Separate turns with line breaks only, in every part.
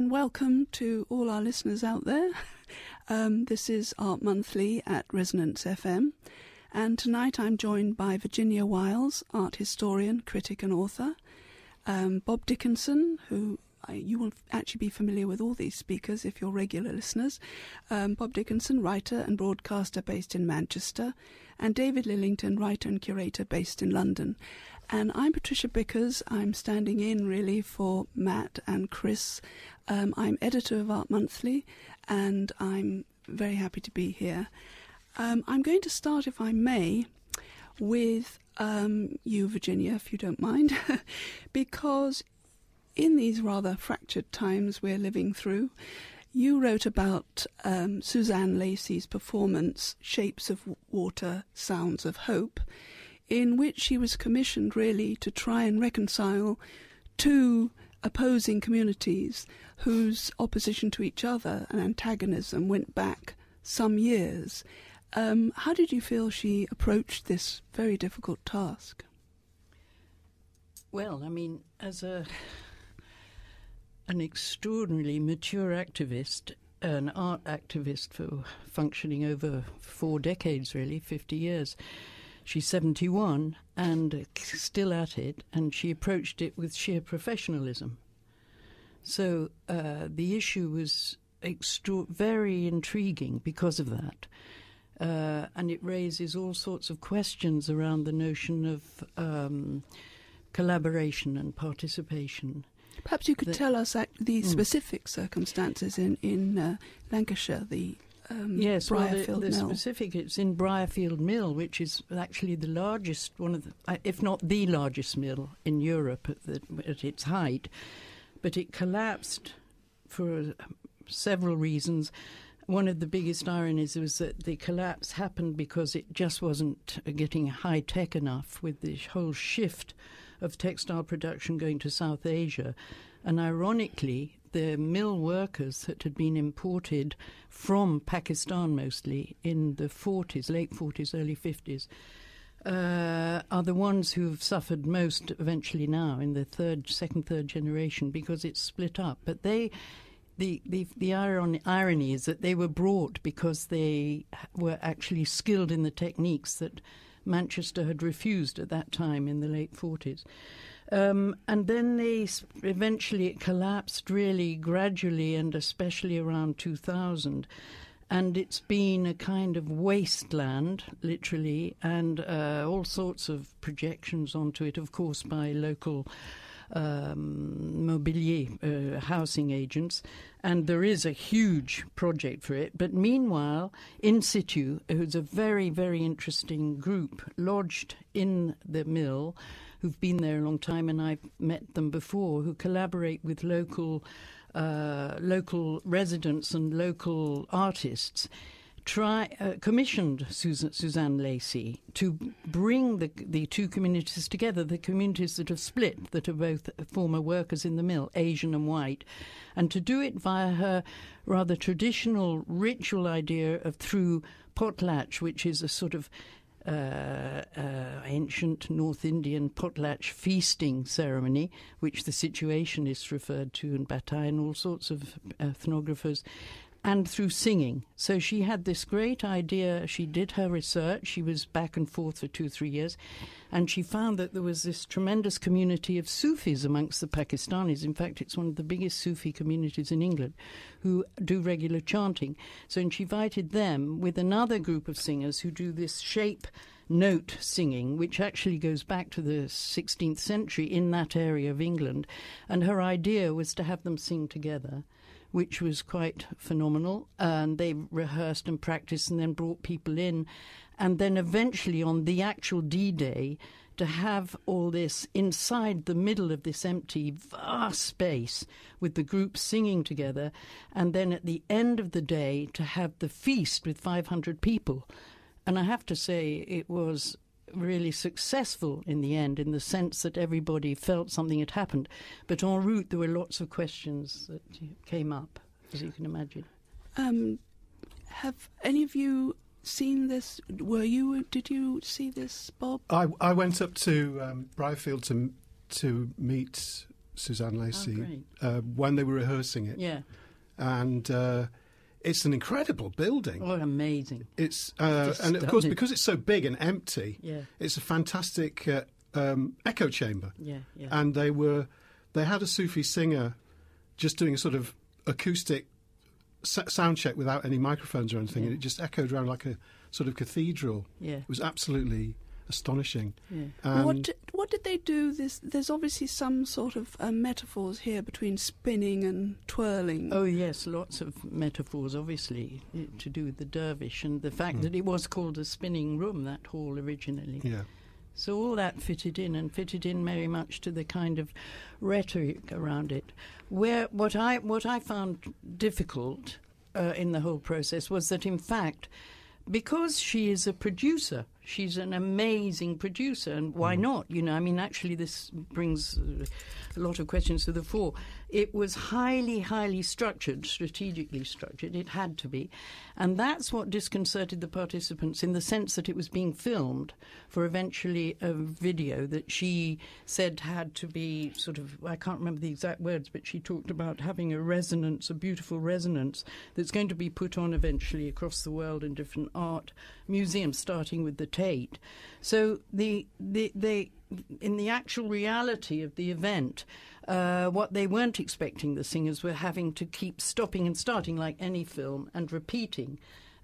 and welcome to all our listeners out there. Um, this is Art Monthly at Resonance FM, and tonight I'm joined by Virginia Whiles, art historian, critic, and author, um, Bob Dickinson, who you will actually be familiar with all these speakers if you're regular listeners. Um, Bob Dickinson, writer and broadcaster based in Manchester, and David Lillington, writer and curator based in London. And I'm Patricia Bickers. I'm standing in really for Matt and Chris. Um, I'm editor of Art Monthly, and I'm very happy to be here. Um, I'm going to start, if I may, with um, you, Virginia, if you don't mind, because in these rather fractured times we're living through, you wrote about um, Suzanne Lacy's performance, Shapes of Water, Sounds of Hope, in which she was commissioned really to try and reconcile two opposing communities whose opposition to each other and antagonism went back some years. Um, how did you feel she approached this very difficult task?
Well, I mean, as a an extraordinarily mature activist, an art activist for functioning over four decades, really, 50 years. She's 71 and still at it, and she approached it with sheer professionalism. So uh, the issue was extra- very intriguing because of that. Uh, and it raises all sorts of questions around the notion of um, collaboration and participation.
Perhaps you could the, tell us the mm. specific circumstances in in uh, Lancashire. The um,
yes, Brierfield well, the, the specific. It's in Brierfield Mill, which is actually the largest, one of the, uh, if not the largest mill in Europe at, the, at its height. But it collapsed for several reasons. One of the biggest ironies was that the collapse happened because it just wasn't getting high tech enough with the whole shift of textile production going to South Asia. And ironically, the mill workers that had been imported from Pakistan mostly in the 40s, late 40s, early 50s, uh, are the ones who've suffered most eventually now in the third, second, third generation because it's split up. But they, the the the irony is that they were brought because they were actually skilled in the techniques that Manchester had refused at that time in the late 40s. Um, and then they eventually it collapsed really gradually and especially around 2000 and it's been a kind of wasteland, literally, and uh, all sorts of projections onto it, of course, by local um, mobilier uh, housing agents, and there is a huge project for it. But meanwhile, In Situ, who's a very, very interesting group lodged in the mill, who've been there a long time, and I've met them before, who collaborate with local. Uh, local residents and local artists try, uh, commissioned Susan, Suzanne Lacy to bring the, the two communities together, the communities that have split, that are both former workers in the mill, Asian and white, and to do it via her rather traditional ritual idea of through potlatch, which is a sort of uh, uh, ancient North Indian potlatch feasting ceremony, which the Situationists referred to in Bataille and all sorts of ethnographers and through singing. So she had this great idea. She did her research. She was back and forth for two, three years. And she found that there was this tremendous community of Sufis amongst the Pakistanis. In fact, it's one of the biggest Sufi communities in England who do regular chanting. So and she invited them with another group of singers who do this shape note singing, which actually goes back to the 16th century in that area of England. And her idea was to have them sing together which was quite phenomenal. And they rehearsed and practiced and then brought people in. And then eventually on the actual D Day, to have all this inside the middle of this empty, vast space with the group singing together. And then at the end of the day, to have the feast with 500 people. And I have to say, it was really successful in the end, in the sense that everybody felt something had happened. But en route, there were lots of questions that came up, as you can imagine. Um,
have any of you seen this? Were you? Did you see this, Bob?
I, I went up to um, Brierfield to to meet
Oh,
Suzanne Lacy
great.
uh, when they were rehearsing it,
Yeah.
and uh, it's an incredible building.
Oh, amazing.
It's uh, and of course because it's so big and empty,
Yeah.
it's a fantastic uh, um, echo chamber.
Yeah. Yeah.
And they were they had a Sufi singer just doing a sort of acoustic sound check without any microphones or anything, and it just echoed around like a sort of cathedral.
yeah.
It was absolutely astonishing.
Yeah.
And
what did, what did they do? This there's obviously some sort of uh, metaphors here between spinning and twirling.
Oh yes, lots of metaphors, obviously, eh, to do with the dervish and the fact
Mm.
that it was called a spinning room, that hall originally.
yeah,
So all that fitted in and fitted in very much to the kind of rhetoric around it. Where what I what I found difficult uh, in the whole process was that in fact, because she is a producer, she's an amazing producer, and why not? You know, I mean, actually, this brings uh, a lot of questions to the fore. It was highly, highly structured, strategically structured. It had to be, and that's what disconcerted the participants in the sense that it was being filmed for eventually a video that she said had to be sort of I can't remember the exact words, but she talked about having a resonance, a beautiful resonance that's going to be put on eventually across the world in different art museums, starting with the Tate. So the the they in the actual reality of the event, uh, what they weren't expecting, the singers were having to keep stopping and starting like any film and repeating,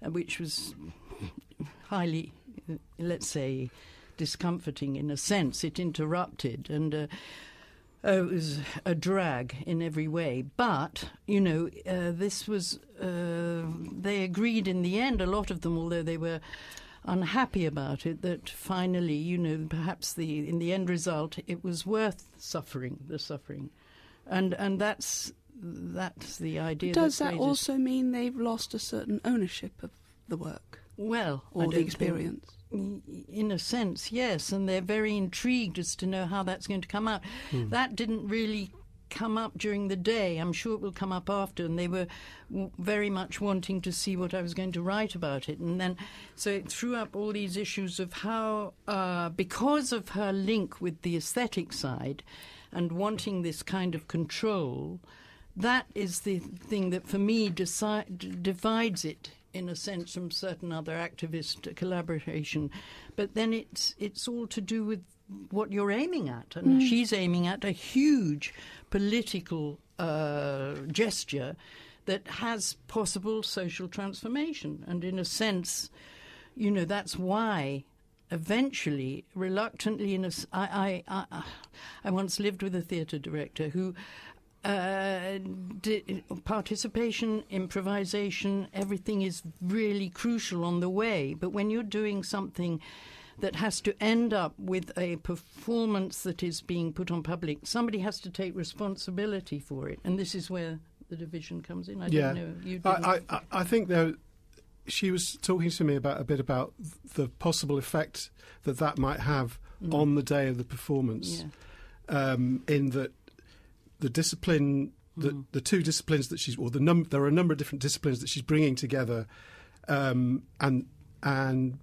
uh, which was highly, uh, let's say, discomforting in a sense. It interrupted and. Uh, uh, it was a drag in every way, but you know, uh, this was. Uh, they agreed in the end. A lot of them, although they were unhappy about it, that finally, you know, perhaps the in the end result, it was worth suffering the suffering, and and that's that's the idea.
Does
that
that
raises-
also mean they've lost a certain ownership of the work
well I
or the
don't think-
experience?
in a sense, yes, and they're very intrigued as to know how that's going to come out. Hmm. That didn't really come up during the day. I'm sure it will come up after, and they were w- very much wanting to see what I was going to write about it. And then, so it threw up all these issues of how, uh, because of her link with the aesthetic side and wanting this kind of control, that is the thing that for me deci- d- divides it in a sense from certain other activist collaboration but then it's it's all to do with what you're aiming at. And she's aiming at a huge political uh, gesture that has possible social transformation. And in a sense you know that's why eventually reluctantly in a I, I, I, I once lived with a theatre director who uh, di- participation, improvisation, everything is really crucial on the way. But when you're doing something that has to end up with a performance that is being put on public, somebody has to take responsibility for it. And this is where the division comes in. I
yeah.
don't know. You
I, I- I think there. She was talking to me about a bit about the possible effect that that might have
Mm.
on the day of the performance.
yeah.
um, in that the discipline, the,
Mm.
the two disciplines that she's, or the num- there are a number of different disciplines that she's bringing together, um, and and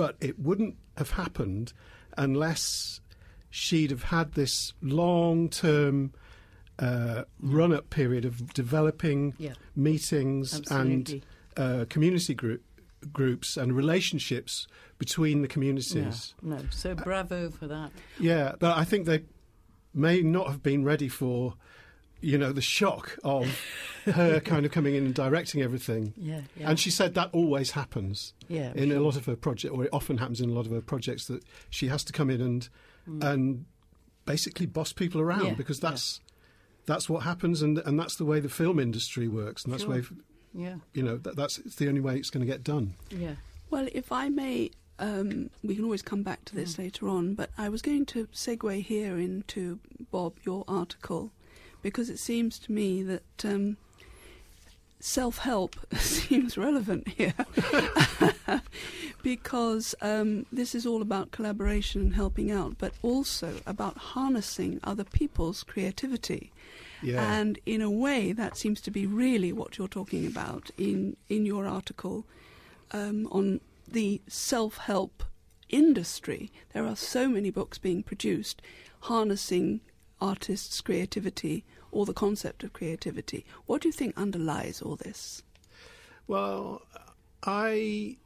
but it wouldn't have happened unless she'd have had this long-term uh, run-up period of developing
Yeah.
meetings
Absolutely.
and uh, community group, groups and relationships between the communities.
No, no. So bravo for that.
Yeah, but I think they may not have been ready for, you know, the shock of her kind of coming in and directing everything.
Yeah, yeah.
And she said that always happens
yeah,
in a lot of her projects, or it often happens in a lot of her projects that she has to come in and and basically boss people around
Mm. Yeah,
because
yeah.
that's that's what happens, and and that's the way the film industry works, and that's
Sure.
way
yeah,
you know that, that's it's the only way it's going to get done.
yeah.
Well, if I may, um, we can always come back to this later on, but I was going to segue here into, Bob, your article, because it seems to me that um, self help seems relevant here. because um, this is all about collaboration and helping out, but also about harnessing other people's creativity.
Yeah,
And in a way, that seems to be really what you're talking about in, in your article um, on the self help industry. There are so many books being produced harnessing artists' creativity or the concept of creativity. What do you think underlies all this?
Well, I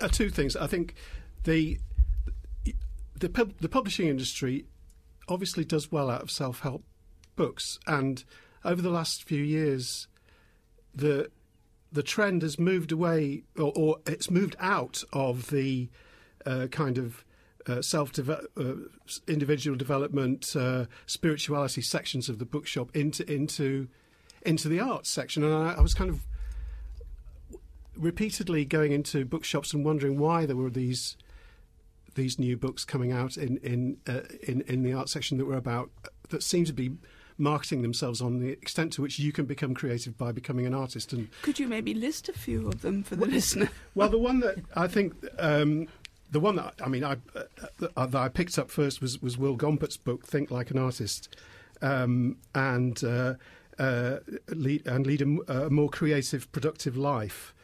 uh, two things. I think the the pub, the publishing industry obviously does well out of self help books, and over the last few years, the the trend has moved away, or, or it's moved out of the uh, kind of uh, self uh, individual development, uh, spirituality sections of the bookshop into into into the arts section, and I, I, was kind of repeatedly going into bookshops and wondering why there were these these new books coming out in in uh, in, in the art section that were about that seemed to be marketing themselves on the extent to which you can become creative by becoming an artist. And
could you maybe list a few of them for the listener?
Well, the one that I think. Um, the one that I mean, I uh, uh, that I picked up first was, was Will Gompertz's book, Think Like an Artist, um, and uh, uh, lead, and lead a, a, more creative, productive life,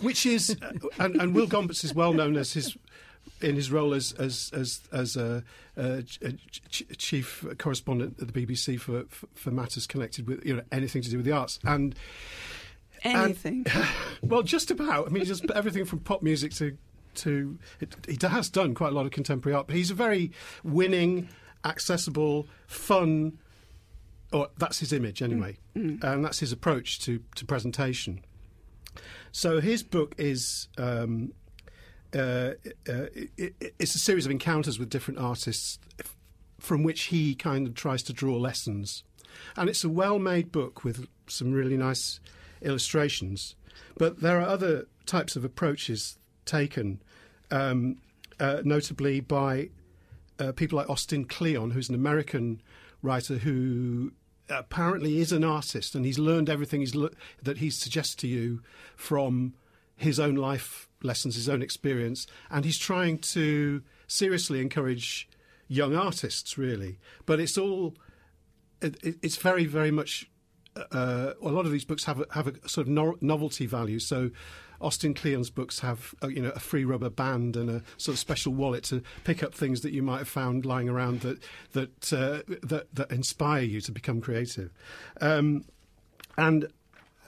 which is, uh, and, and Will Gompertz is well known as his in his role as as as, as a, a, a ch- chief correspondent at the BBC for, for, for matters connected with you know anything to do with the arts and
anything.
And, well, just about. I mean, just everything from pop music to to. It, he has done quite a lot of contemporary art, but he's a very winning, accessible, fun. Or that's his image anyway, mm. and that's his approach to to presentation. So his book is um, uh, uh, it, it's a series of encounters with different artists from which he kind of tries to draw lessons. And it's a well made book with some really nice illustrations. But there are other types of approaches taken, um, uh, notably by uh, people like Austin Kleon, who's an American writer who apparently is an artist and he's learned everything he's that he suggests to you from his own life lessons, his own experience, and he's trying to seriously encourage young artists, really. But it's all, it, it's very, very much. Uh, a lot of these books have a, have a sort of no- novelty value. So, Austin Kleon's books have uh, you know a free rubber band and a sort of special wallet to pick up things that you might have found lying around that that uh, that, that inspire you to become creative. Um, and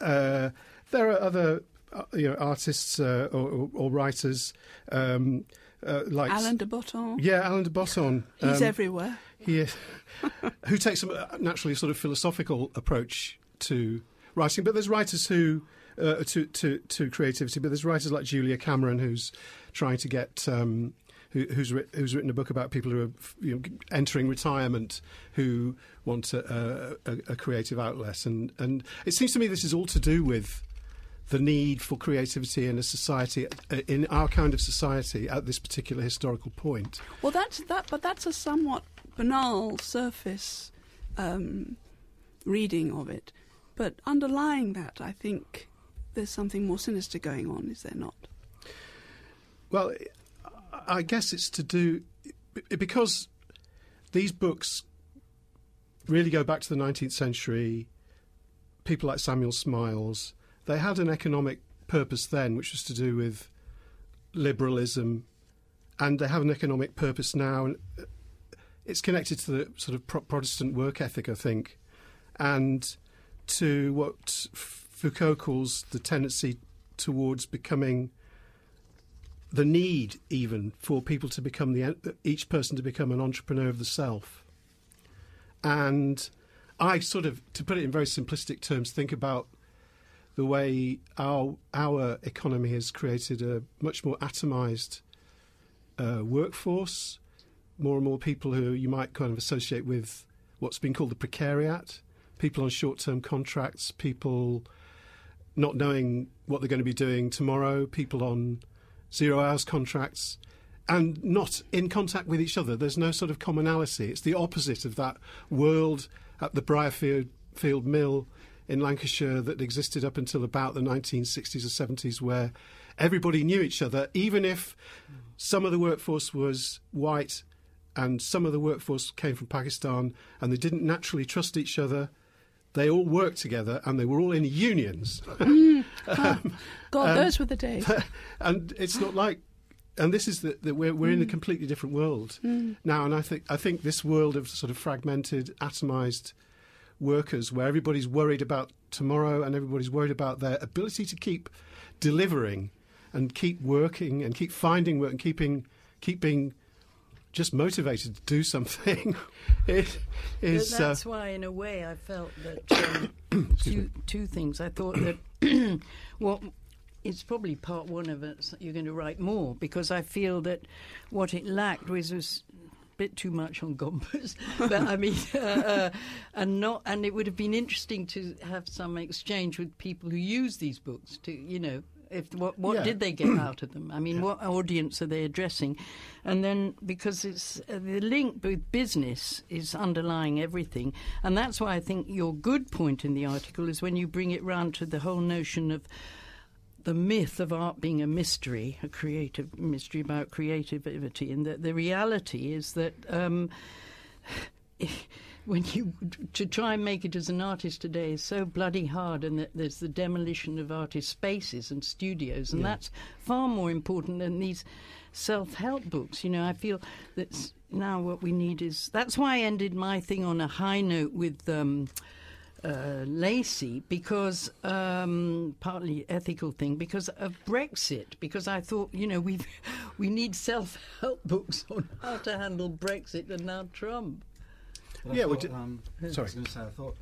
uh, there are other uh, you know, artists uh, or, or, or, writers um, uh, like
Alain de Botton.
Yeah, Alain de Botton.
He's um, everywhere.
He is, who takes a naturally sort of philosophical approach to writing. But there's writers who uh, to, to to creativity. But there's writers like Julia Cameron who's trying to get. Um, who, who's, ri- who's written a book about people who are you know, entering retirement who want a, a, a, creative outlet, and and it seems to me this is all to do with the need for creativity in a society, uh, in our kind of society, at this particular historical point.
Well, that's that, but that's a somewhat banal surface um, reading of it. But underlying that, I think there's something more sinister going on, is there not?
Well, I guess it's to do because these books really go back to the 19th century. People like Samuel Smiles, they had an economic purpose then, which was to do with liberalism, and they have an economic purpose now. And it's connected to the sort of Protestant work ethic, I think, and to what Foucault calls the tendency towards becoming the need, even for people to become the each person to become an entrepreneur of the self. And I sort of, to put it in very simplistic terms, think about the way our our economy has created a much more atomized uh, workforce, more and more people who you might kind of associate with what's been called the precariat, people on short-term contracts, people not knowing what they're going to be doing tomorrow, people on zero hours contracts, and not in contact with each other. There's no sort of commonality. It's the opposite of that world at the Brierfield Field Mill in Lancashire that existed up until about the 1960s or 70s, where everybody knew each other, even if some of the workforce was white and some of the workforce came from Pakistan and they didn't naturally trust each other. They all worked together and they were all in unions.
Mm. um, God, um, those were the days.
And it's not like and this is that we're we're mm. in a mm. completely different world mm. now, and I think I think this world of sort of fragmented, atomized workers, where everybody's worried about tomorrow and everybody's worried about their ability to keep delivering and keep working and keep finding work and keeping keep being just motivated to do something. it is.
That's uh, why, in a way, I felt that um, two two things. I thought that what it's probably part one of it that you're going to write more because I feel that what it lacked was, was a bit too much on Gompertz, but I mean, uh, uh, and not, and it would have been interesting to have some exchange with people who use these books to, you know, if what what yeah. did they get out of them? I mean, yeah. what audience are they addressing? And then because it's uh, the link with business is underlying everything, and that's why I think your good point in the article is when you bring it round to the whole notion of the myth of art being a mystery, a creative mystery about creativity, and that the reality is that. Um, when you to try and make it as an artist today is so bloody hard, and that there's the demolition of artist spaces and studios, and yeah. that's far more important than these self-help books. You know, I feel that now what we need is that's why I ended my thing on a high note with. Um, uh, Lacy because um, partly ethical thing because of Brexit because I thought you know we we need self help books on how to handle Brexit and now Trump.
But yeah, thought, um, sorry. I was going to say, I thought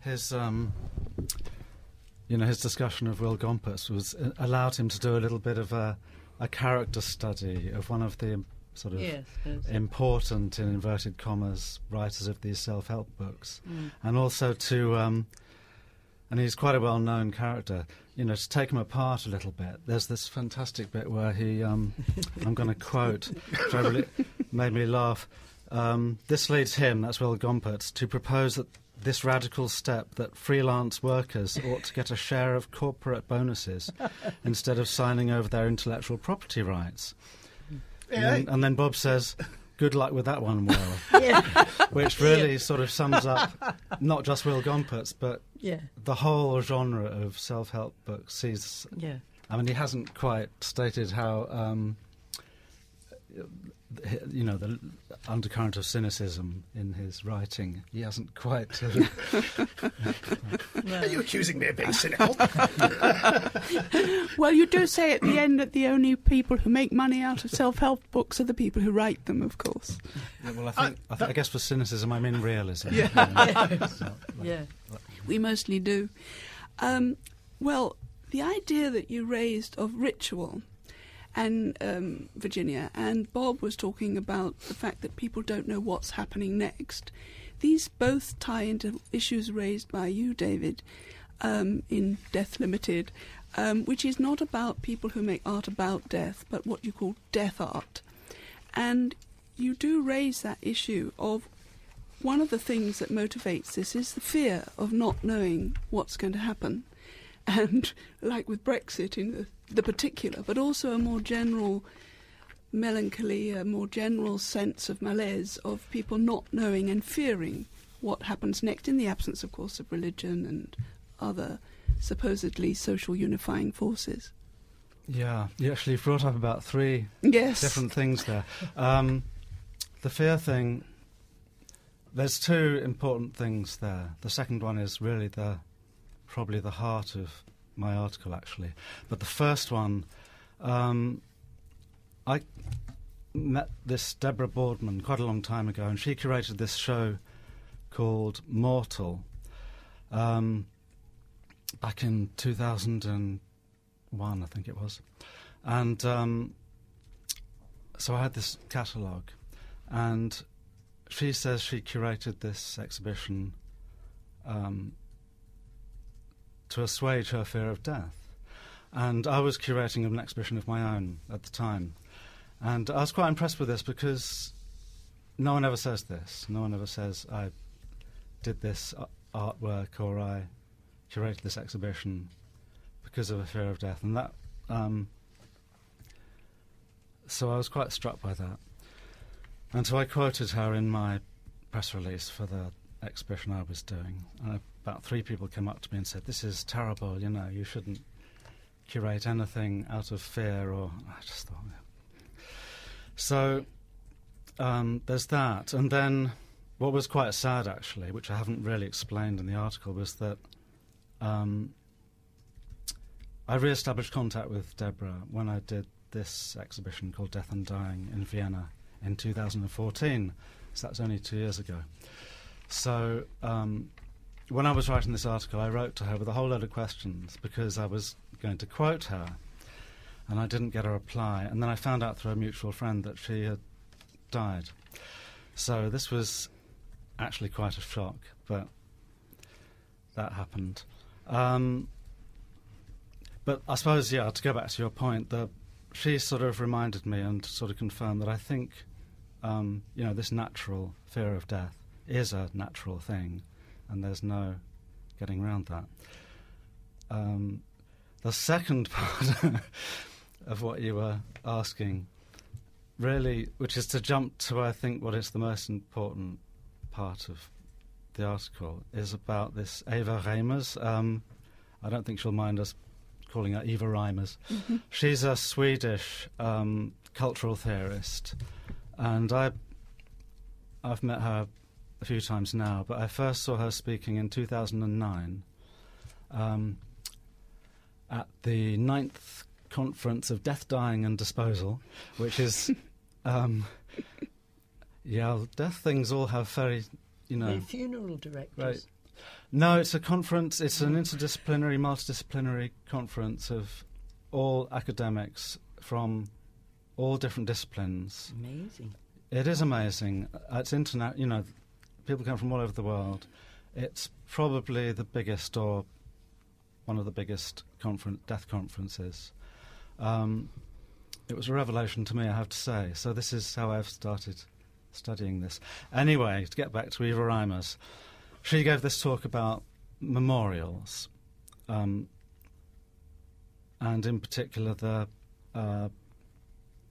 his, um, you know, his discussion of Will Gompertz was uh, allowed him to do a little bit of a, a character study of one of the sort of yes. important, in inverted commas, writers of these self-help books, mm. and also to. Um, and he's quite a well-known character. You know, to take him apart a little bit. There's this fantastic bit where he, um, I'm going to quote, which really made me laugh. Um, this leads him, that's Will Gompertz, to propose that this radical step that freelance workers ought to get a share of corporate bonuses instead of signing over their intellectual property rights. And, then, and, then, Bob says, Good luck with that one, Will. yeah. Which really yeah. sort of sums up not just Will Gompertz, but yeah. the whole genre of self help books. He's, yeah. I mean, he hasn't quite stated how. Um, you know, the undercurrent of cynicism in his writing. He hasn't quite. Uh,
no. Are you accusing me of being cynical?
well, you do say at the end that the only people who make money out of self-help books are the people who write them, of course.
Yeah, well, I think, I, th- I, guess for cynicism, I mean realism.
Yeah, yeah. So, like, yeah. we mostly do. Um, well, the idea that you raised of ritual and um, Virginia, and Bob was talking about the fact that people don't know what's happening next. These both tie into issues raised by you, David, um, in Death Limited, um, which is not about people who make art about death, but what you call death art. And you do raise that issue of one of the things that motivates this is the fear of not knowing what's going to happen. And like with Brexit in the the particular, but also a more general melancholy, a more general sense of malaise of people not knowing and fearing what happens next, in the absence, of course, of religion and other supposedly social unifying forces.
Yeah, you actually brought up about three
yes.
different things there. Um, the fear thing, there's two important things there. The second one is really the probably the heart of my article actually. But the first one, um, I met this Deborah Boardman quite a long time ago, and she curated this show called Mortal um, back in 2001, I think it was. And um, so I had this catalogue, and she says she curated this exhibition um, to assuage her fear of death. And I was curating an exhibition of my own at the time. And I was quite impressed with this because no one ever says this. No one ever says, I did this artwork or I curated this exhibition because of a fear of death. And that. Um, so I was quite struck by that. And so I quoted her in my press release for the exhibition I was doing. And about three people came up to me and said, "This is terrible. You know, you shouldn't curate anything out of fear." Or I just thought, So um, there's that. And then what was quite sad, actually, which I haven't really explained in the article, was that um, I re established contact with Deborah when I did this exhibition called Death and Dying in Vienna in 2014. So that's only two years ago. So um, when I was writing this article, I wrote to her with a whole load of questions because I was going to quote her, and I didn't get a reply. And then I found out through a mutual friend that she had died. So this was actually quite a shock, but that happened. Um, but I suppose, yeah, to go back to your point, the, she sort of reminded me and sort of confirmed that I think, um, you know, this natural fear of death is a natural thing, and there's no getting around that. Um, the second part of what you were asking, really, which is to jump to, I think, what is the most important part of the article, is about this Eva Reimers. Um, I don't think she'll mind us calling her Eva Reimers. Mm-hmm. She's a Swedish um, cultural theorist, and I, I've met her a few times now, but I first saw her speaking in 2009 um, at the ninth conference of death, dying, and disposal, which is. um, yeah, death things all have very, you know.
funeral directors.
Right. No, it's a conference. It's an interdisciplinary, multidisciplinary conference of all academics from all different disciplines.
Amazing.
It is amazing. It's internet. You know, people come from all over the world. It's probably the biggest or one of the biggest conference, death conferences. Um, it was a revelation to me, I have to say. So this is how I've started studying this. Anyway, to get back to Eva Reimers she gave this talk about memorials, um, and in particular the uh,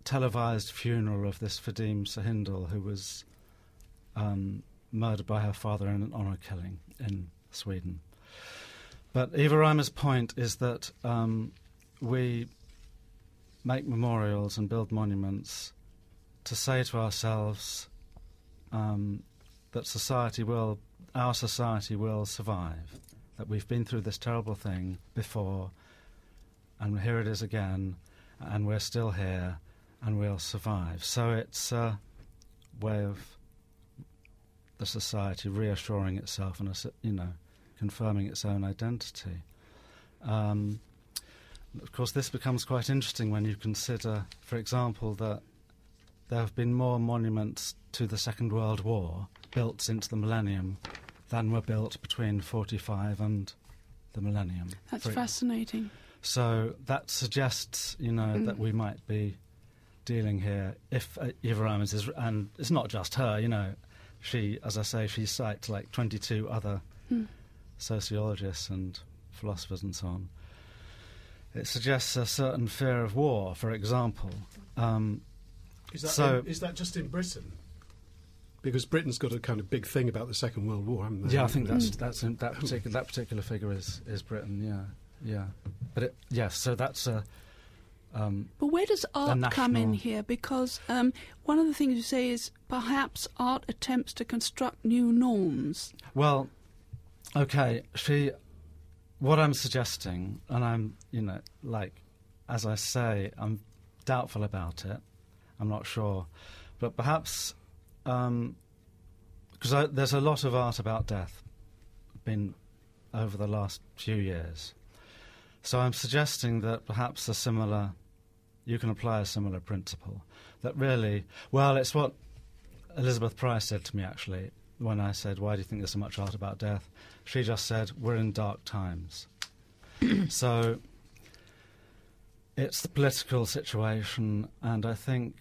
televised funeral of this Fadime Sahindal, who was um, murdered by her father in an honour killing in Sweden. But Eva Reimer's point is that um, we make memorials and build monuments to say to ourselves um, that society will our society will survive. That we've been through this terrible thing before, and here it is again, and we're still here, and we'll survive. So it's a way of the society reassuring itself and, you know, confirming its own identity. Um, of course, this becomes quite interesting when you consider, for example, that there have been more monuments to the Second World War built since the millennium than were built between 45 and the millennium.
That's fascinating.
So that suggests, you know, mm. that we might be dealing here if uh, Eva Reimers is, and it's not just her, you know, she, as I say, she cites like 22 other mm. sociologists and philosophers and so on. It suggests a certain fear of war, for example. Um,
is, that so, in, is that just in Britain? because Britain's got a kind of big thing about the Second World War, haven't they?
Yeah, I think that's mm. that's in, that particular that particular figure is is Britain. Yeah, yeah. But it, yes, yeah, so that's a. Um,
but where does art come in here? Because um, one of the things you say is perhaps art attempts to construct new norms.
Well, okay, she. What I'm suggesting, and I'm, you know, like, as I say, I'm doubtful about it. I'm not sure, but perhaps because um, there's a lot of art about death been over the last few years. So I'm suggesting that perhaps a similar, you can apply a similar principle. That really, well, it's what Elizabeth Price said to me actually when I said, Why do you think there's so much art about death? She just said, We're in dark times. so it's the political situation, and I think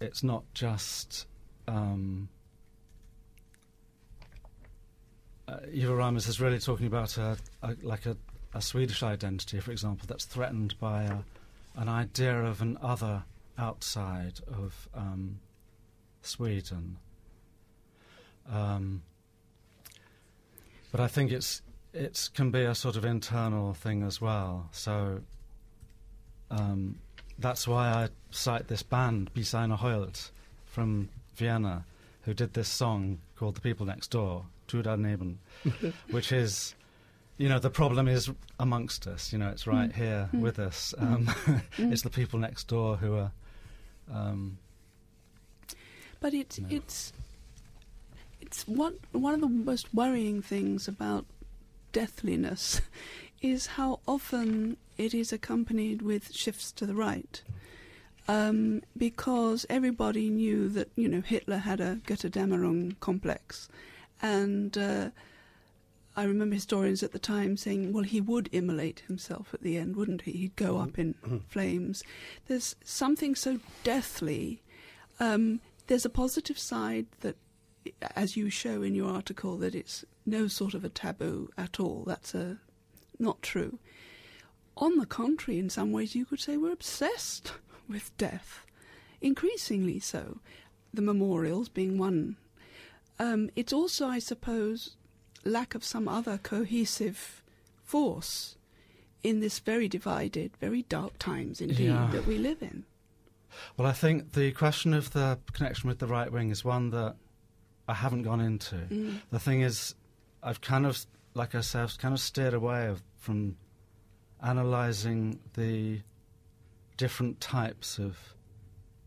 it's not just um, uh, Eva Reimers is really talking about a, a like a, a, Swedish identity, for example, that's threatened by a, an idea of an other outside of um, Sweden. Um, but I think it's it can be a sort of internal thing as well. So um, that's why I cite this band, Bis einer heult, from Vienna, who did this song called The People Next Door, Tu daneben, which is, you know, the problem is amongst us. You know, it's right mm. here mm. with us. Mm. Um, mm. it's the people next door who are. Um,
but it's you know. it's it's one one of the most worrying things about deathliness is how often it is accompanied with shifts to the right. Um, because everybody knew that you know Hitler had a Götterdämmerung complex, and uh, I remember historians at the time saying, "Well, he would immolate himself at the end, wouldn't he? He'd go up in mm-hmm. flames." There's something so deathly. Um, there's a positive side that, as you show in your article, that it's no sort of a taboo at all. That's a not true. On the contrary, in some ways, you could say we're obsessed with death, increasingly so. The memorials being one. Um, it's also, I suppose, lack of some other cohesive force in this very divided, very dark times indeed yeah. that we live in.
Well, I think the question of the connection with the right wing is one that I haven't gone into. Mm. The thing is, I've kind of, like I said, I've kind of steered away of, from analysing the different types of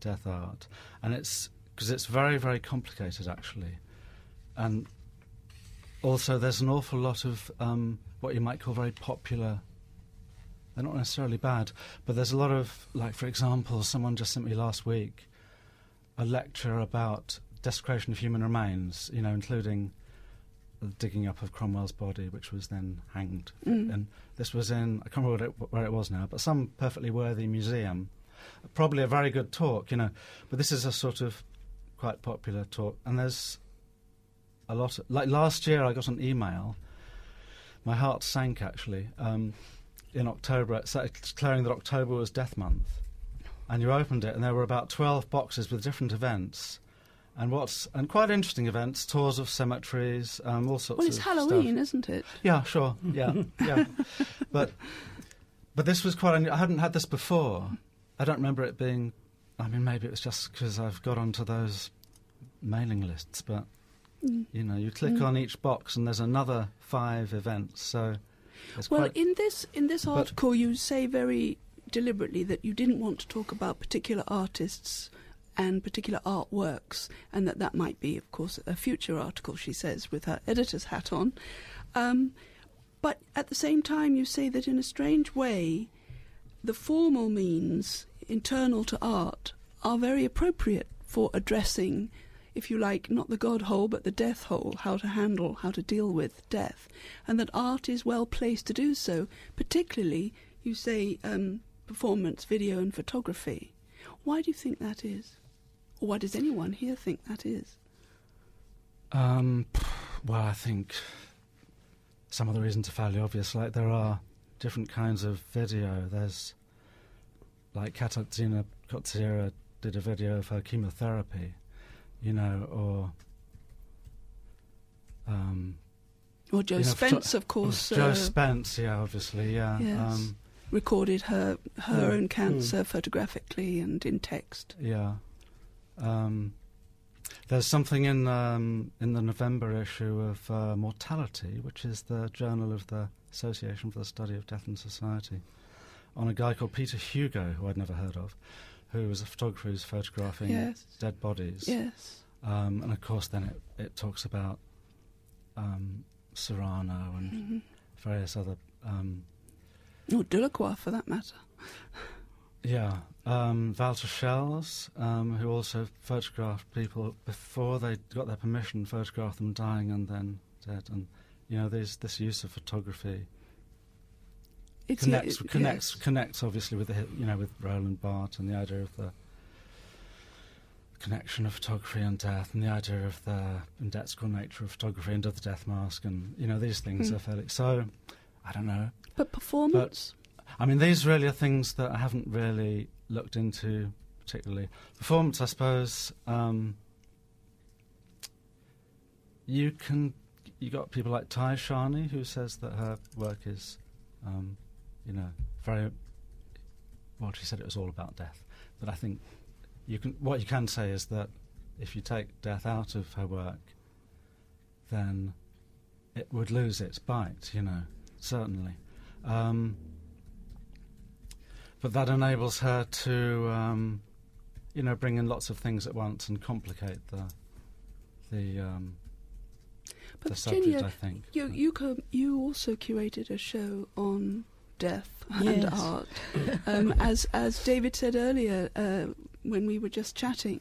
death art, and it's because it's very, very complicated actually, and also there's an awful lot of um, what you might call very popular. They're not necessarily bad, but there's a lot of, like, for example, someone just sent me last week a lecture about desecration of human remains, you know, including the digging up of Cromwell's body, which was then hanged. Mm. And this was in, I can't remember it, where it was now, but some perfectly worthy museum. Probably a very good talk, you know, but this is a sort of quite popular talk. And there's a lot, of, like last year I got an email, my heart sank actually, um, in October, declaring that October was Death Month. And you opened it, and there were about 12 boxes with different events and what's and quite interesting events, tours of cemeteries, um, all sorts.
Well, it's Halloween,
stuff.
isn't it?
Yeah, sure. Yeah, yeah. But but this was quite. I hadn't had this before. I don't remember it being. I mean, maybe it was just because I've got onto those mailing lists, but mm. you know, you click mm. on each box and there's another five events. So,
well, in this in this article, you say very deliberately that you didn't want to talk about particular artists and particular artworks, and that that might be, of course, a future article, she says, with her editor's hat on. Um, but at the same time, you say that in a strange way, the formal means internal to art are very appropriate for addressing, if you like, not the God hole, but the death hole, how to handle, how to deal with death, and that art is well placed to do so, particularly, you say, um, performance, video, and photography. Why do you think that is? Or why does anyone here think that is?
Um, well, I think some of the reasons are fairly obvious. Like there are different kinds of video. There's like Katarzyna Kozyra did a video of her chemotherapy, you know, or um,
or Jo
you know,
Spence, of course.
Jo uh, Spence, yeah, obviously, yeah.
Yes. Um, Recorded her her yeah. own cancer mm. photographically and in text.
Yeah. Um, there's something in um, in the November issue of uh, Mortality, which is the journal of the Association for the Study of Death and Society, on a guy called Peter Hugo, who I'd never heard of, who was a photographer who's photographing yes. dead bodies.
Yes.
Um, and of course, then it, it talks about um, Serrano and mm-hmm. various other. Um,
oh, Delacroix, for that matter.
Yeah, um, Walter Schels, um, who also photographed people before they got their permission, photographed them dying and then dead. And you know, there's this use of photography. It's connects, it, connects, yes. connects obviously with the, you know with Roland Barthes and the idea of the connection of photography and death, and the idea of the indexable nature of photography and of the death mask, and you know these things mm. are fairly. So, I don't know.
But performance.
But, I mean, these really are things that I haven't really looked into particularly. Performance, I suppose. Um, you can. You got people like Tai Shani who says that her work is, um, you know, very well, she said it was all about death. But I think you can. What you can say is that if you take death out of her work, then it would lose its bite. You know, certainly. Um, but that enables her to, um, you know, bring in lots of things at once and complicate the the um,
but
the
Virginia,
subject. I think.
You you you also curated a show on death and art, um, as as David said earlier uh, when we were just chatting.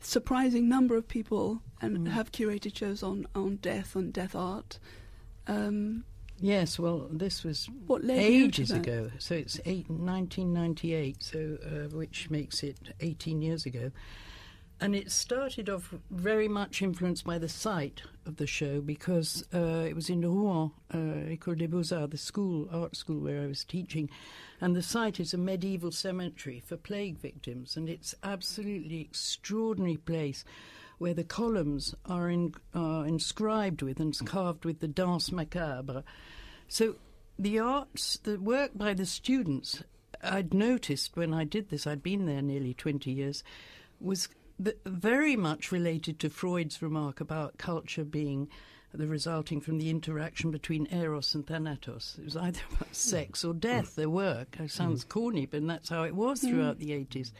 Surprising number of people and
Mm.
have curated shows on, on death and death art. Um,
Yes, well, this was
what led you to
ages ago. So it's eight, 1998, so uh, which makes it 18 years ago. And it started off very much influenced by the site of the show because uh, it was in Rouen, uh, École des Beaux-Arts, the school, art school where I was teaching. And the site is a medieval cemetery for plague victims. And it's absolutely extraordinary place where the columns are in, uh, inscribed with and carved with the Danse Macabre. So the arts, the work by the students, I'd noticed when I did this, I'd been there nearly 20 years, was very much related to Freud's remark about culture being the resulting from the interaction between eros and thanatos. It was either about hmm. sex or death, their work. It hmm. sounds corny, but that's how it was hmm. throughout the 80s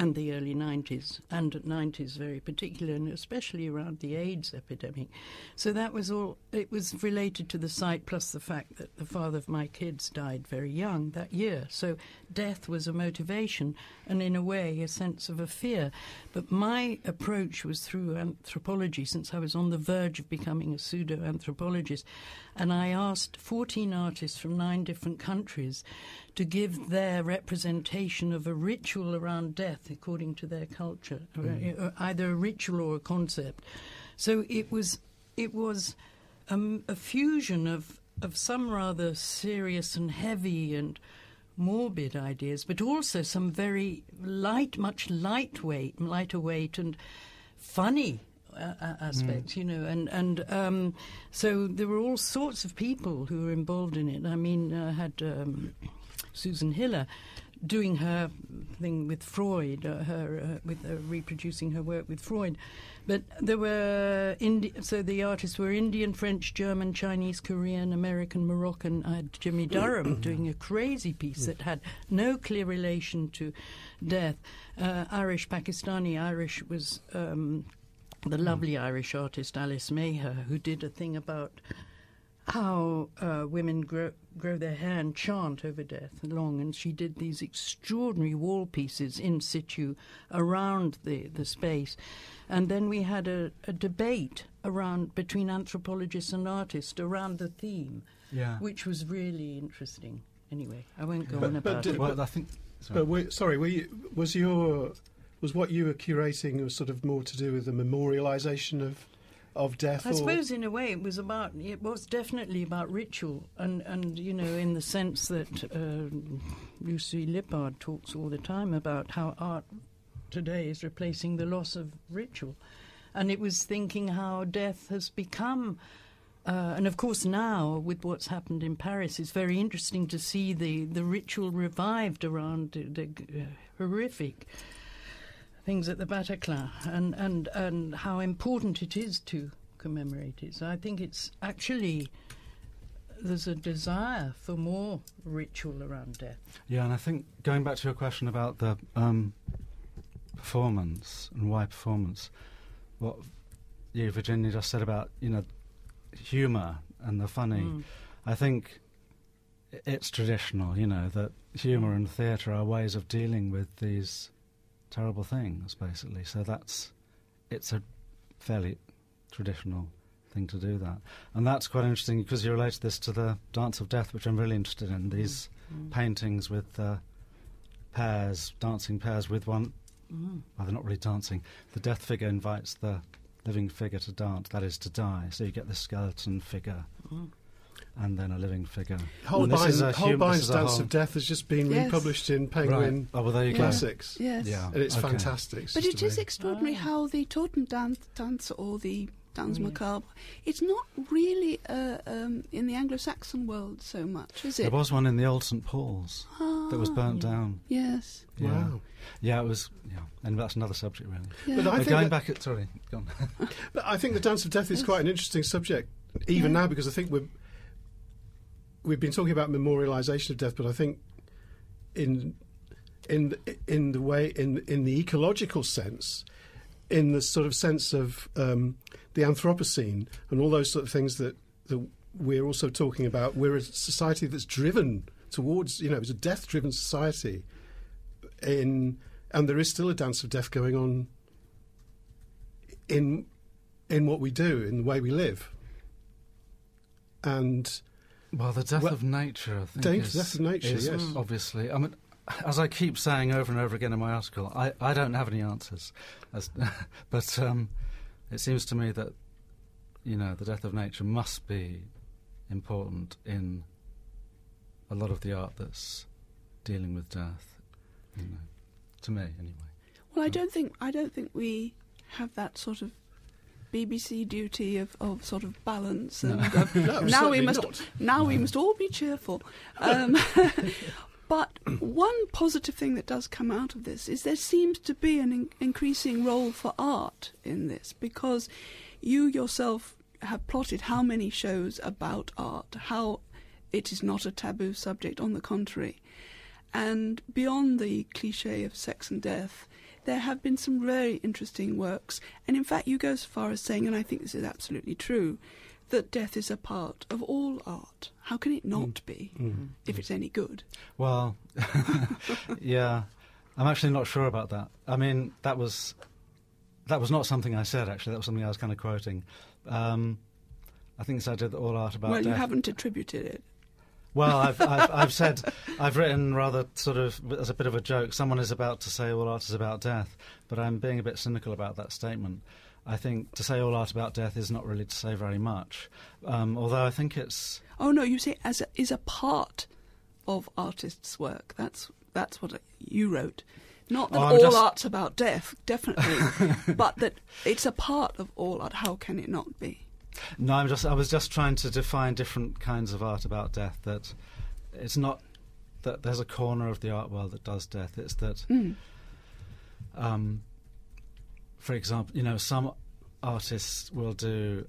and the early 90s, and 90s very particular, and especially around the AIDS epidemic. So that was all, it was related to the site, plus the fact that the father of my kids died very young that year. So death was a motivation, and in a way, a sense of a fear. But my approach was through anthropology, since I was on the verge of becoming a pseudo anthropologist. And I asked 14 artists from nine different countries to give their representation of a ritual around death according to their culture, uh, either a ritual or a concept. So it was it was um, a fusion of of some rather serious and heavy and morbid ideas, but also some very light, much lightweight, lighter weight and funny uh, uh, aspects, you know, and and um, so there were all sorts of people who were involved in it. I mean, I had um, Susan Hiller doing her thing with Freud, uh, her uh, with uh, reproducing her work with Freud, but there were Indi- so the artists were Indian, French, German, Chinese, Korean, American, Moroccan. I had Jimmy Durham doing a crazy piece that had no clear relation to death. Uh, Irish, Pakistani, Irish was. Um, the lovely Irish artist Alice Maher, who did a thing about how uh, women grow, grow their hair and chant over death long, and she did these extraordinary wall pieces in situ around the, the space. And then we had a, a debate around between anthropologists and artists around the theme,
Yeah.
which was really interesting. Anyway, I won't go
But-
on
but
about
did-
it.
Well, I think. Sorry.
But we, sorry, were you, was your was what you were curating was sort of more to do with the memorialisation of of death?
I
or?
suppose, in a way, it was about. It was definitely about ritual, and and you know, in the sense that uh, Lucy Lippard talks all the time about how art today is replacing the loss of ritual, and it was thinking how death has become. Uh, and of course, now with what's happened in Paris, it's very interesting to see the, the ritual revived around the, the uh, horrific things at the Bataclan and, and, and how important it is to commemorate it. So I think it's actually there's a desire for more ritual around death.
Yeah, and I think going back to your question about the um, performance and why performance, what you, Virginia, just said about you know humour and the funny,
Mm.
I think it's traditional. You know that humour and theatre are ways of dealing with these terrible things, basically. So that's it's a fairly traditional thing to do that, and that's quite interesting because you related this to the Dance of Death, which I'm really interested in. These
Mm.
paintings with uh, pairs, dancing pairs with one.
Mm.
Well, they're not really dancing. The death figure invites the living figure to dance, that is to die. So you get the skeleton figure
Mm.
And then a living figure.
Holbein's,
And this is a hum- this
Holbein's
is a
Dance
whole-
of Death has just been
Yes.
republished in Penguin
Right. Oh, well, there you
Yeah.
go.
Classics,
Yes.
Yeah.
and it's
okay.
fantastic. It's
But it is extraordinary
Ah.
how the Totentanz, dance or the Danse Macabre. It's not really uh, um, in the Anglo-Saxon world so much, is it?
There was one in the old St Paul's ah, that was burnt ah. down.
Yes.
Yeah. Wow.
Yeah, it was. Yeah, and that's another subject, really.
Yeah. But I
think going back, at, sorry,
go on. but I think the Dance of Death is quite an interesting subject, even yeah. now, because I think we're we've been talking about memorialisation of death, but I think in in in the way in in the ecological sense, in the sort of sense of um, the Anthropocene and all those sort of things that, that we're also talking about. We're a society that's driven towards, you know, it's a death-driven society. In and there is still a dance of death going on in in what we do, in the way we live. And
well, the death well, of nature, I think,
is, death of nature,
is
yes,
obviously. I mean, as I keep saying over and over again in my article, I, I don't have any answers, as, but um, it seems to me that you know the death of nature must be important in a lot of the art that's dealing with death. You know, to me, anyway.
Well, I don't think I don't think we have that sort of BBC duty of, of sort of balance and
no, now we must not.
now no. we must all be cheerful. Um, but one positive thing that does come out of this is there seems to be an in- increasing role for art in this because you yourself have plotted how many shows about art, how it is not a taboo subject, on the contrary. And beyond the cliche of sex and death, there have been some very interesting works. And in fact, you go so far as saying, and I think this is absolutely true, that death is a part of all art. How can it not mm. be mm. if it's any good?
Well, yeah, I'm actually not sure about that. I mean, that was that was not something I said. Actually, that was something I was kind of quoting. Um, I think I idea that all art about.
Well,
death.
you haven't attributed it.
Well, I've, I've, I've, said, I've written rather sort of as a bit of a joke. Someone is about to say all art is about death, but I'm being a bit cynical about that statement. I think to say all art about death is not really to say very much. Um, although I think it's.
Oh no, you say as a, is a part of artists' work. That's that's what you wrote. Not that oh, all just... art's about death, definitely, but that it's a part of all art. How can it not be?
No, I'm just. I was just trying to define different kinds of art about death. That it's not that there's a corner of the art world that does death. It's that. Mm. Um, for example, you know, some artists will do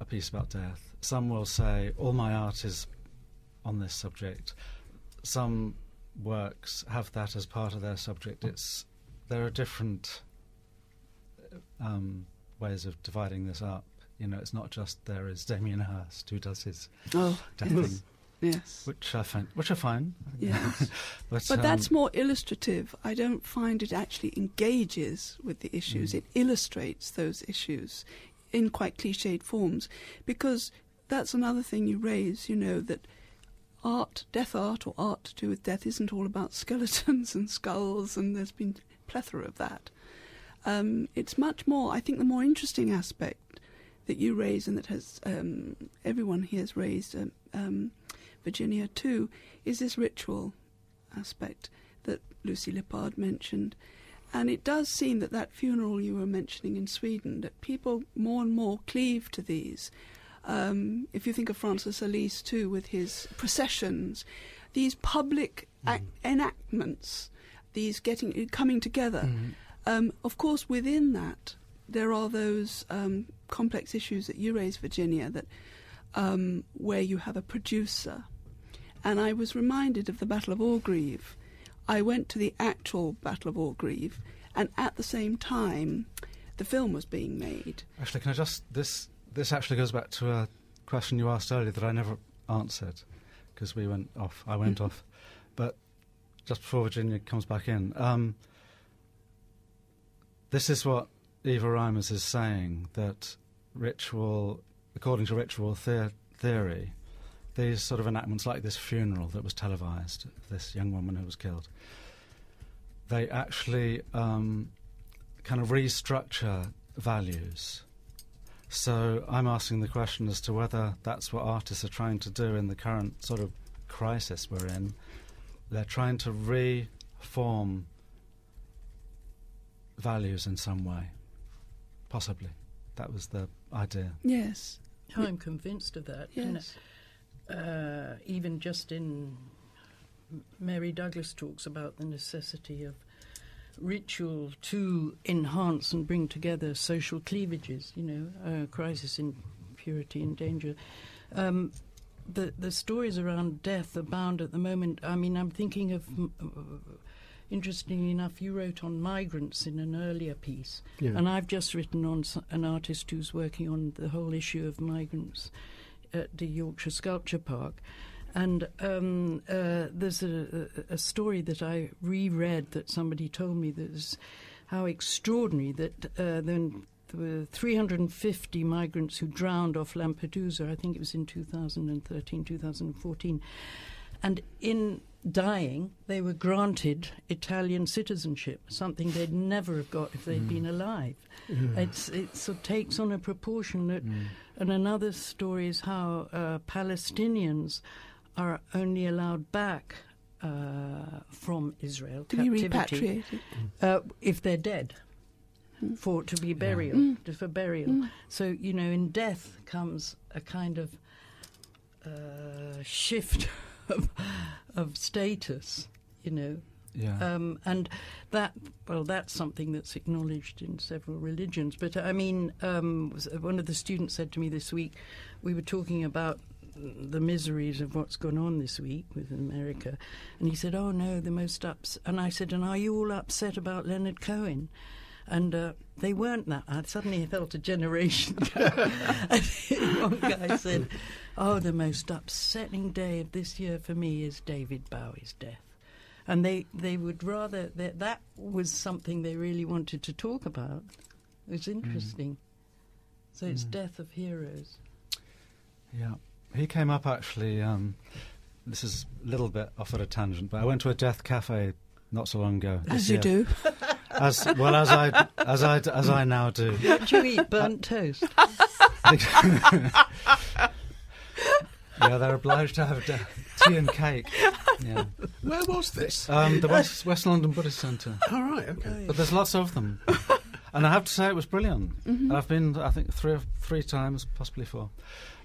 a piece about death. Some will say, all my art is on this subject. Some works have that as part of their subject. It's there are different um, ways of dividing this up. You know, it's not just there is Damien Hirst who does his
oh,
death
yes.
thing.
Yes.
Which I find, which I find.
Yes. but, but um, that's more illustrative. I don't find it actually engages with the issues. Mm. It illustrates those issues in quite cliched forms because that's another thing you raise, you know, that art, death art or art to do with death isn't all about skeletons and skulls and there's been a plethora of that. Um, it's much more, I think the more interesting aspect that you raise and that has um, everyone here has raised um, um Virginia too, is this ritual aspect that Lucy Lippard mentioned. And it does seem that that funeral you were mentioning in Sweden, that people more and more cleave to these. Um, if you think of Francis Alÿs too, with his processions, these public mm. enactments, these getting coming together. Mm. Um, of course, within that, there are those um, complex issues that you raise, Virginia, that um, where you have a producer and I was reminded of the Battle of Orgreave. I went to the actual Battle of Orgreave, and at the same time, the film was being made.
Actually, can I just this this actually goes back to a question you asked earlier that I never answered because we went off. I went mm-hmm. off, but just before Virginia comes back in, um, this is what Eva Reimers is saying that ritual, according to ritual the- theory, these sort of enactments, like this funeral that was televised, this young woman who was killed, they actually um, kind of restructure values. So I'm asking the question as to whether that's what artists are trying to do in the current sort of crisis we're in. They're trying to reform values in some way, possibly. That was the idea.
Yes.
I'm convinced of that.
Yes.
Uh, even just in Mary Douglas talks about the necessity of ritual to enhance and bring together social cleavages, you know, uh, crisis in purity and danger. Um, the the stories around death abound at the moment. I mean, I'm thinking of. Interestingly enough, you wrote on migrants in an earlier piece,
Yeah.
and I've just written on an artist who's working on the whole issue of migrants at the Yorkshire Sculpture Park. And um, uh, there's a, a, a story that I reread that somebody told me that is how extraordinary that uh, then there were 350 migrants who drowned off Lampedusa. I think it was in 2013, 2014. And in dying, they were granted Italian citizenship, something they'd never have got if they'd been alive. It's, it sort of takes on a proportion that. And another story is how uh, Palestinians are only allowed back uh, from Israel
To be
captivity
repatriated.
uh, if they're dead. For to be burial,
Mm.
for burial. So you know, in death comes a kind of uh, shift of, of status. You know,
Yeah.
um, and that, well, that's something that's acknowledged in several religions. But I mean, um, one of the students said to me this week, we were talking about the miseries of what's gone on this week with America, and he said, "Oh no, the most ups." And I said, "And are you all upset about Leonard Cohen?" And uh, they weren't that. I suddenly felt a generation One guy said, "Oh, the most upsetting day of this year for me is David Bowie's death." and they they would rather that that was something they really wanted to talk about. It was interesting. So it's
Mm.
death of heroes.
Yeah, he came up actually. Um, this is a little bit off at a tangent, but I went to a death cafe not so long ago.
As you
year.
do.
As well as I as I as I now do.
What do you eat? Burnt toast.
yeah, they're obliged to have tea and cake. Yeah,
Where was this?
um, the West West London Buddhist Centre,
All right, okay.
but there's lots of them, and I have to say it was brilliant.
Mm-hmm.
I've been, I think, three three times, possibly four.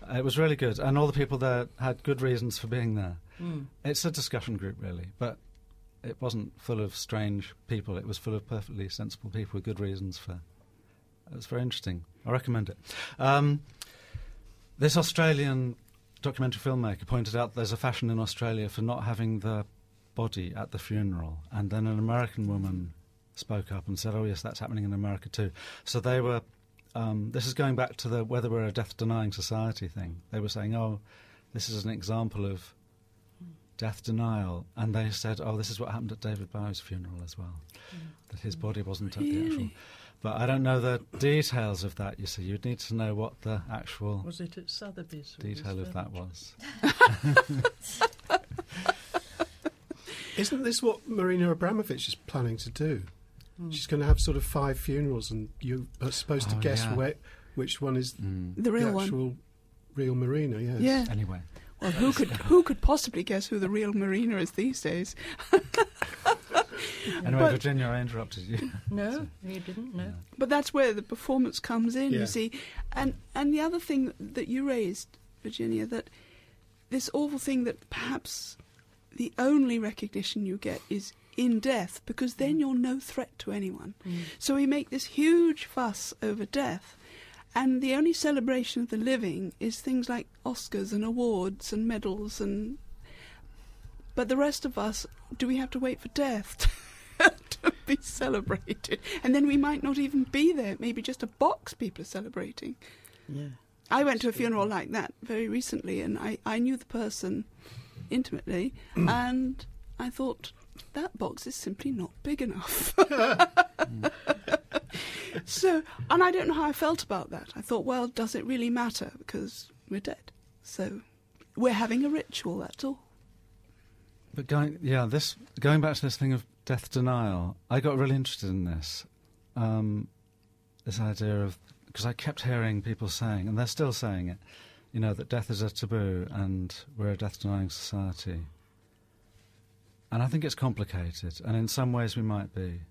Uh, it was really good, and all the people there had good reasons for being there.
Mm.
It's a discussion group, really, but it wasn't full of strange people. It was full of perfectly sensible people with good reasons for. It was very interesting. I recommend it. Um, this Australian documentary filmmaker pointed out there's a fashion in Australia for not having the body at the funeral, and then an American woman spoke up and said, "Oh yes, that's happening in America too." So they were. Um, this is going back to the whether we're a death-denying society thing. They were saying, "Oh, this is an example of death denial," and they said, "Oh, this is what happened at David Bowie's funeral as well, that his body wasn't at the actual." But I don't know the details of that. You see, you'd need to know what the actual
Was it at Sotheby's?
detail of that was.
Isn't this what Marina Abramović is planning to do?
Mm.
She's going to have sort of five funerals, and you are supposed to
Oh,
guess
yeah.
where, which one is
Mm.
The real
the
one.
real Marina. Yes.
Yeah.
Anyway,
Well, who could who could possibly guess who the real Marina is these days?
anyway,
But-
Virginia, I interrupted you.
No, you didn't. No.
But that's where the performance comes in,
Yeah.
you see. And and the other thing that you raised, Virginia, that this awful thing that perhaps the only recognition you get is in death, because then you're no threat to anyone.
Mm.
So we make this huge fuss over death, and the only celebration of the living is things like Oscars and awards and medals and. But the rest of us, do we have to wait for death to be celebrated? And then we might not even be there. Maybe just a box people are celebrating.
Yeah.
I went to a funeral like that very recently, and I, I knew the person intimately, and I thought that box is simply not big enough. so, and I don't know how I felt about that. I thought, well, does it really matter because we're dead? So, we're having a ritual. That's all.
But going, yeah, this going back to this thing of death denial, I got really interested in this. Um, this idea of because I kept hearing people saying, and they're still saying it, you know, that death is a taboo and we're a death denying society. And I think it's complicated, and in some ways we might be,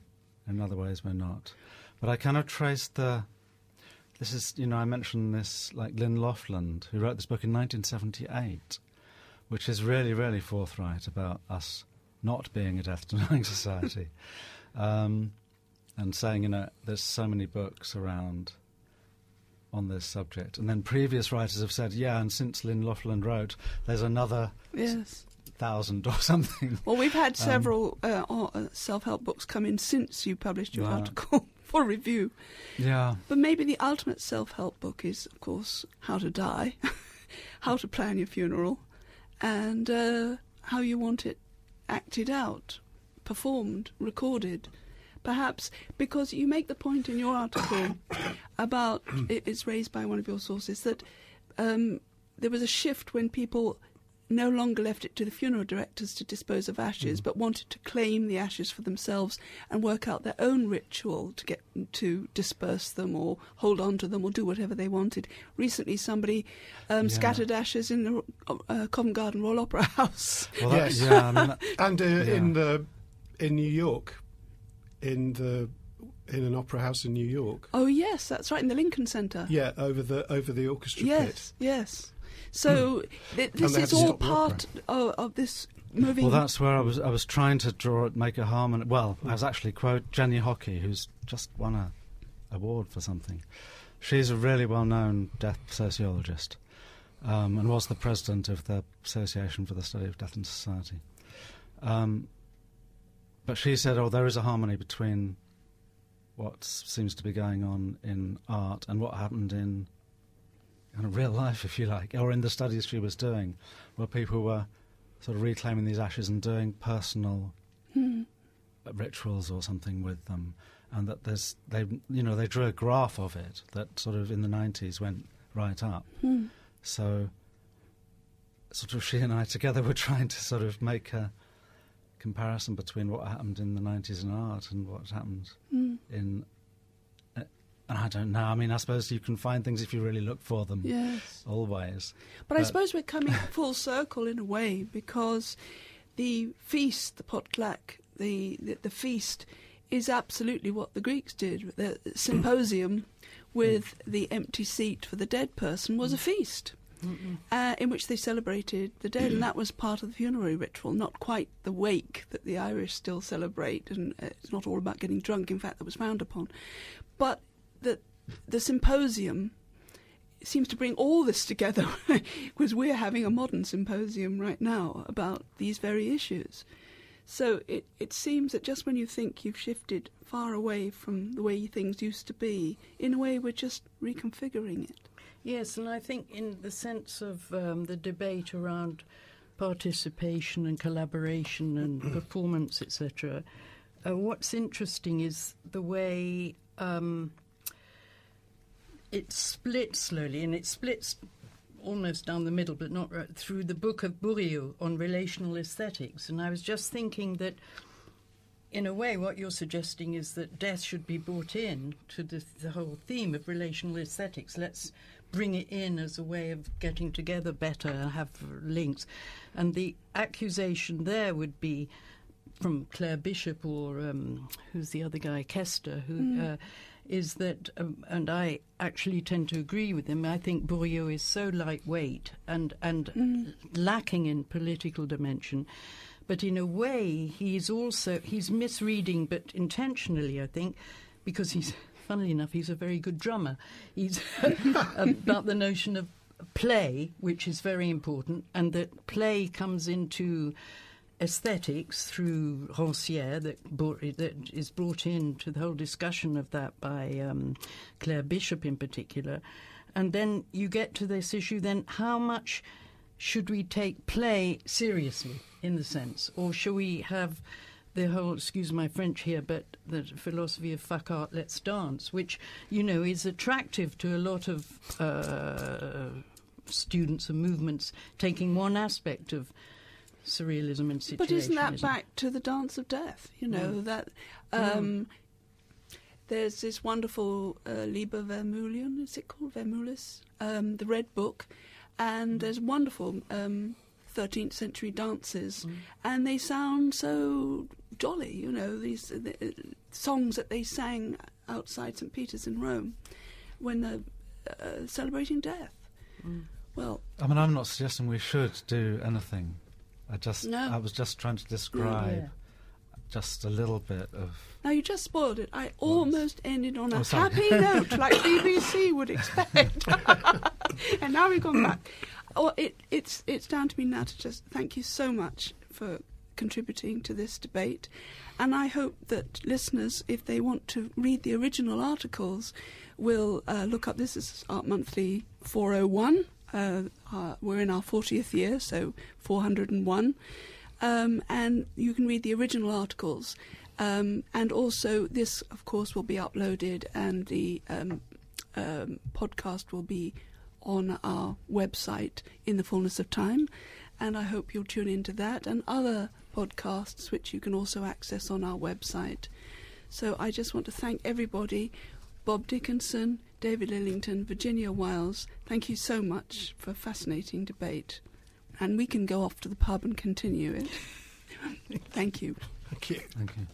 in other ways we're not. But I kind of traced the this is, you know, I mentioned this, like Lyn Lofland, who wrote this book in 1978, which is really, really forthright about us not being a death denying society. Um, and saying, you know, there's so many books around on this subject. And then previous writers have said, yeah, and since Lyn Lofland wrote, there's another
yes.
Thousand or something.
Well, we've had um, several um, uh, self help books come in since you published your right. article for review.
Yeah.
But maybe the ultimate self help book is, of course, How to Die, How to Plan Your Funeral, and uh, how you want it acted out, performed, recorded perhaps because you make the point in your article about it's raised by one of your sources that um, there was a shift when people no longer left it to the funeral directors to dispose of ashes, mm. but wanted to claim the ashes for themselves and work out their own ritual to get to disperse them or hold on to them or do whatever they wanted. Recently, somebody um, yeah. scattered ashes in the uh, Covent Garden Royal Opera House.
Well, yes, yeah, I mean, and uh, yeah. in the in New York, in the in an opera house in New York.
Oh yes, that's right in the Lincoln Center.
Yeah, over the over the orchestra
yes,
pit.
Yes, yes, So hmm. th- this is all part of, of, this moving.
Well, that's where I was. I was trying to draw it, make a harmony. Well, I was actually quote Jenny Hockey, who's just won a award for something. She's a really well-known death sociologist, um, and was the president of the Association for the Study of Death in Society. Um, but she said, oh, there is a harmony between what seems to be going on in art and what happened in kind of real life, if you like, or in the studies she was doing, where people were sort of reclaiming these ashes and doing personal mm. rituals or something with them, and that there's they you know they drew a graph of it that sort of in the 90s went right up. Mm. So sort of she and I together were trying to sort of make a comparison between what happened in the 90s in art and what happened mm. in I don't know. I mean, I suppose you can find things if you really look for them.
Yes.
Always.
But, but I suppose we're coming full circle in a way because the feast, the potluck, the, the, the feast is absolutely what the Greeks did. The symposium with the empty seat for the dead person was a feast uh, in which they celebrated the dead, and that was part of the funerary ritual, not quite the wake that the Irish still celebrate, and uh, it's not all about getting drunk. In fact, that was frowned upon, but the the symposium seems to bring all this together because we're having a modern symposium right now about these very issues. So it, it seems that just when you think you've shifted far away from the way things used to be, in a way we're just reconfiguring it.
Yes, and I think in the sense of um, the debate around participation and collaboration and performance, etc., uh, what's interesting is the way um, it splits slowly, and it splits almost down the middle, but not right, through the book of Bourriaud on relational aesthetics. And I was just thinking that in a way, what you're suggesting is that death should be brought in to the, the, whole theme of relational aesthetics. Let's bring it in as a way of getting together better, and have links. And the accusation there would be from Claire Bishop or um, who's the other guy, Kester, who. Mm. Uh, is that, um, and I actually tend to agree with him. I think Bourriaud is so lightweight and and mm. lacking in political dimension, but in a way he's also he's misreading, but intentionally, I think, because he's funnily enough, he's a very good drummer. He's about the notion of play, which is very important, and that play comes into aesthetics through Rancière that, brought, that is brought into the whole discussion of that by um, Claire Bishop in particular. And then you get to this issue then how much should we take play seriously in the sense, or shall we have the whole, excuse my French here, but the philosophy of fuck art, let's dance, which, you know, is attractive to a lot of uh, students and movements taking one aspect of surrealism and situationism.
But isn't that back to the dance of death? You know, that. Um. There's this wonderful uh, Liber Vermulion, is it called Vermulis? Um, the Red Book. And mm. there's wonderful um, 13th century dances, mm. and they sound so jolly, you know, these the, songs that they sang outside St. Peter's in Rome. when they're uh, celebrating death. Mm. Well,
I mean, I'm not suggesting we should do anything. I just, no. I was just trying to describe yeah. just a little bit of.
Now you just spoiled it. I almost ended on a oh, happy note, like BBC would expect, and now we've gone back. Oh, it, it's it's down to me now to just thank you so much for contributing to this debate, and I hope that listeners, if they want to read the original articles, will uh, look up. This is Art Monthly 401. Uh, uh, we're in our 40th year, so 401. Um, and you can read the original articles. Um, and also, this, of course, will be uploaded, and the um, um podcast will be on our website in the fullness of time. And I hope you'll tune into that and other podcasts, which you can also access on our website. So I just want to thank everybody Bob Dickinson, David Lillington, Virginia Whiles, thank you so much for a fascinating debate. And we can go off to the pub and continue it. thank you.
Thank you.
Thank you.